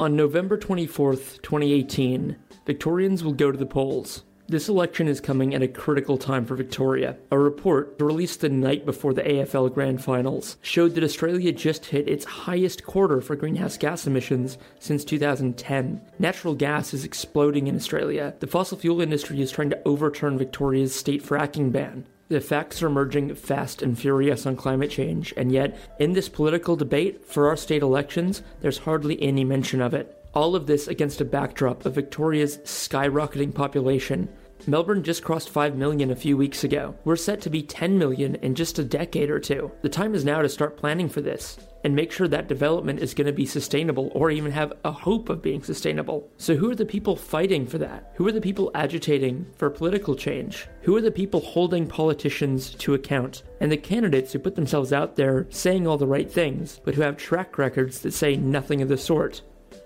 On November 24th, 2018, Victorians will go to the polls. This election is coming at a critical time for Victoria. A report released the night before the AFL Grand Finals showed that Australia just hit its highest quarter for greenhouse gas emissions since 2010. Natural gas is exploding in Australia. The fossil fuel industry is trying to overturn Victoria's state fracking ban. The facts are emerging fast and furious on climate change, and yet, in this political debate for our state elections, there's hardly any mention of it. All of this against a backdrop of Victoria's skyrocketing population. Melbourne just crossed 5 million a few weeks ago. We're set to be 10 million in just a decade or two. The time is now to start planning for this and make sure that development is going to be sustainable or even have a hope of being sustainable. So, who are the people fighting for that? Who are the people agitating for political change? Who are the people holding politicians to account? And the candidates who put themselves out there saying all the right things, but who have track records that say nothing of the sort?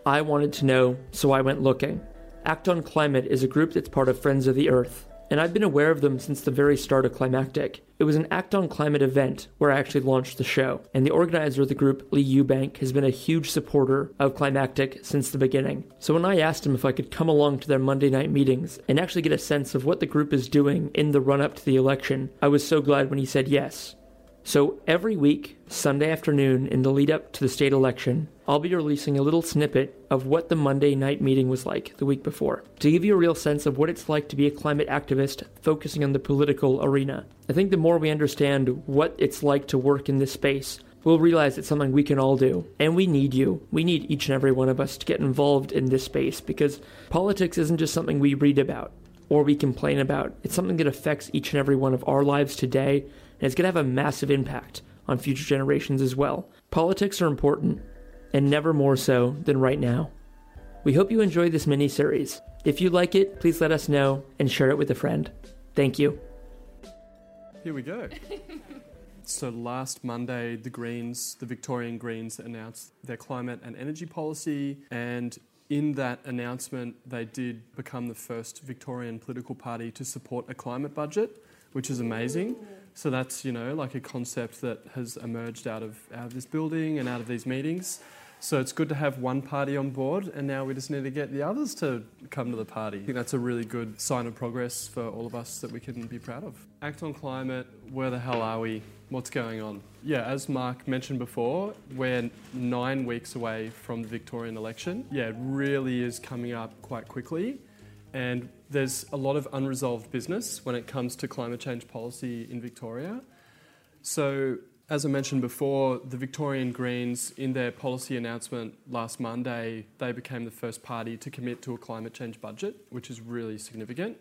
I wanted to know, so I went looking. Act on Climate is a group that's part of Friends of the Earth, and I've been aware of them since the very start of Climactic. It was an Act on Climate event where I actually launched the show, and the organizer of the group, Leigh Ewbank, has been a huge supporter of Climactic since the beginning. So when I asked him if I could come along to their Monday night meetings and actually get a sense of what the group is doing in the run up to the election, I was so glad when he said yes. So every week, Sunday afternoon, in the lead up to the state election, I'll be releasing a little snippet of what the Monday night meeting was like the week before, to give you a real sense of what it's like to be a climate activist focusing on the political arena. I think the more we understand what it's like to work in this space, we'll realize it's something we can all do. And we need you. We need each and every one of us to get involved in this space because politics isn't just something we read about or we complain about. It's something that affects each and every one of our lives today and it's going to have a massive impact on future generations as well. Politics are important, and never more so than right now. We hope you enjoy this mini series. If you like it, please let us know and share it with a friend. Thank you. Here we go. so last Monday, the Greens, the Victorian Greens, announced their climate and energy policy, and in that announcement, they did become the first Victorian political party to support a climate budget, which is amazing. So that's you know like a concept that has emerged out of out of this building and out of these meetings. So it's good to have one party on board, and now we just need to get the others to come to the party. I think that's a really good sign of progress for all of us that we can be proud of. Act on climate. Where the hell are we? What's going on? Yeah, as Mark mentioned before, we're nine weeks away from the Victorian election. Yeah, it really is coming up quite quickly. And there's a lot of unresolved business when it comes to climate change policy in Victoria. So, as I mentioned before, the Victorian Greens, in their policy announcement last Monday, they became the first party to commit to a climate change budget, which is really significant.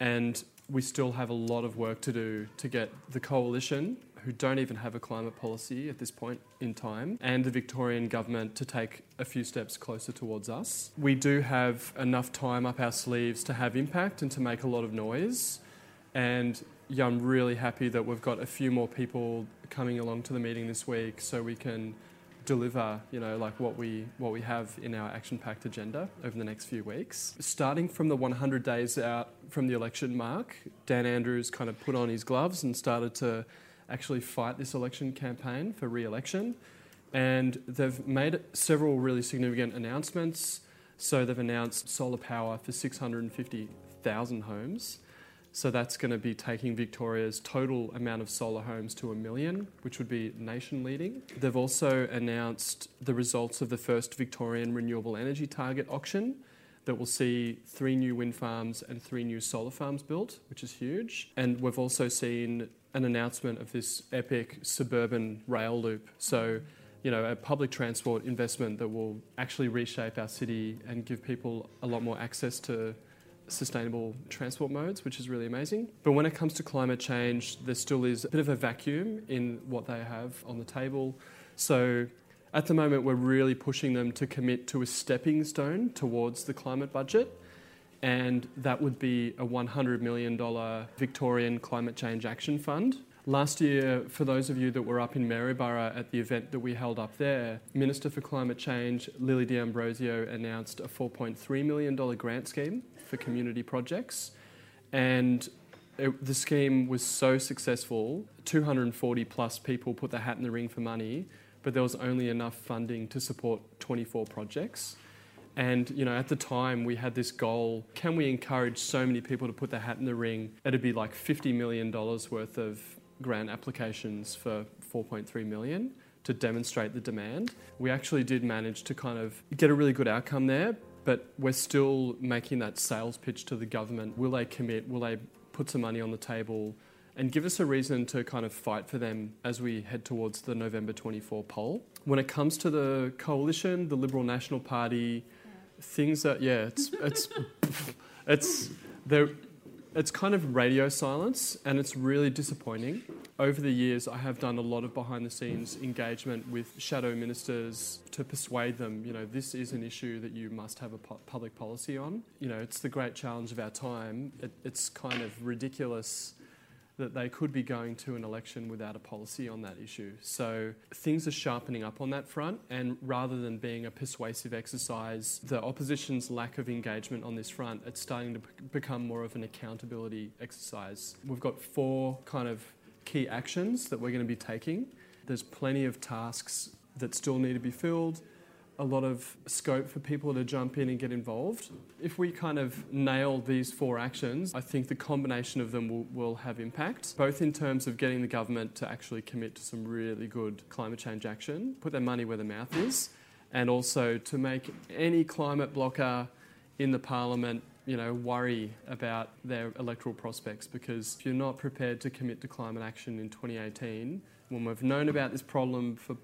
And we still have a lot of work to do to get the coalition who don't even have a climate policy at this point in time, and the Victorian government to take a few steps closer towards us. We do have enough time up our sleeves to have impact and to make a lot of noise. And yeah, I'm really happy that we've got a few more people coming along to the meeting this week so we can deliver, you know, like what we what we have in our action-packed agenda over the next few weeks. Starting from the 100 days out from the election mark, Dan Andrews kind of put on his gloves and started to actually fight this election campaign for re election. And they've made several really significant announcements. So they've announced solar power for 650,000 homes. So that's going to be taking Victoria's total amount of solar homes to a million, which would be nation leading. They've also announced the results of the first Victorian renewable energy target auction that will see three new wind farms and three new solar farms built, which is huge. And we've also seen an announcement of this epic suburban rail loop. So, you know, a public transport investment that will actually reshape our city and give people a lot more access to sustainable transport modes, which is really amazing. But when it comes to climate change, there still is a bit of a vacuum in what they have on the table. So at the moment, we're really pushing them to commit to a stepping stone towards the climate budget and that would be a $100 million Victorian Climate Change Action Fund. Last year, for those of you that were up in Maryborough at the event that we held up there, Minister for Climate Change Lily D'Ambrosio announced a $4.3 million grant scheme for community projects. And it, the scheme was so successful, 240 plus people put their hat in the ring for money, but there was only enough funding to support 24 projects. And, you know, at the time we had this goal can we encourage so many people to put their hat in the ring? It'd be like $50 million worth of grant applications for 4.3 million to demonstrate the demand. We actually did manage to kind of get a really good outcome there, but we're still making that sales pitch to the government. Will they commit? Will they put some money on the table? And give us a reason to kind of fight for them as we head towards the November 24 poll. When it comes to the coalition, the Liberal National Party, things that yeah, it's it's it's they're it's kind of radio silence and it's really disappointing. Over the years, I have done a lot of behind the scenes engagement with shadow ministers to persuade them, you know, this is an issue that you must have a public policy on. You know, it's the great challenge of our time. It, it's kind of ridiculous that they could be going to an election without a policy on that issue. So things are sharpening up on that front, and rather than being a persuasive exercise, the opposition's lack of engagement on this front, it's starting to become more of an accountability exercise. We've got four kind of key actions that we're going to be taking. There's plenty of tasks that still need to be filled a lot of scope for people to jump in and get involved. If we kind of nail these four actions, I think the combination of them will, will have impact, both in terms of getting the government to actually commit to some really good climate change action, put their money where their mouth is, and also to make any climate blocker in the parliament you know, worry about their electoral prospects because if you're not prepared to commit to climate action in 2018, when we've known about this problem for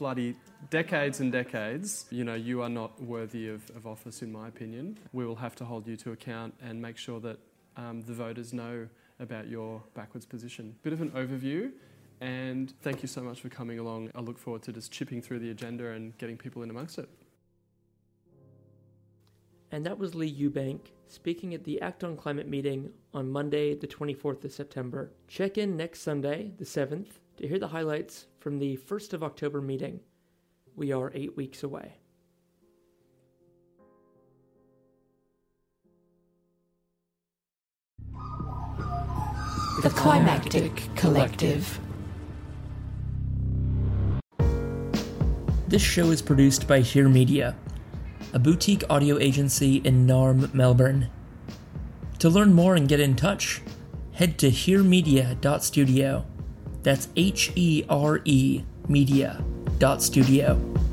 bloody decades and decades, you know, you are not worthy of, of office, in my opinion. We will have to hold you to account and make sure that um, the voters know about your backwards position. Bit of an overview, and thank you so much for coming along. I look forward to just chipping through the agenda and getting people in amongst it. And that was Leigh Ewbank speaking at the Act on Climate meeting on Monday, the 24th of September. Check in next Sunday, the 7th, to hear the highlights from the 1st of October meeting. We are eight weeks away. The Climactic Collective. This show is produced by Here Media, a boutique audio agency in Naarm, Melbourne. To learn more and get in touch, head to heremedia.studio. That's H E R E media.studio.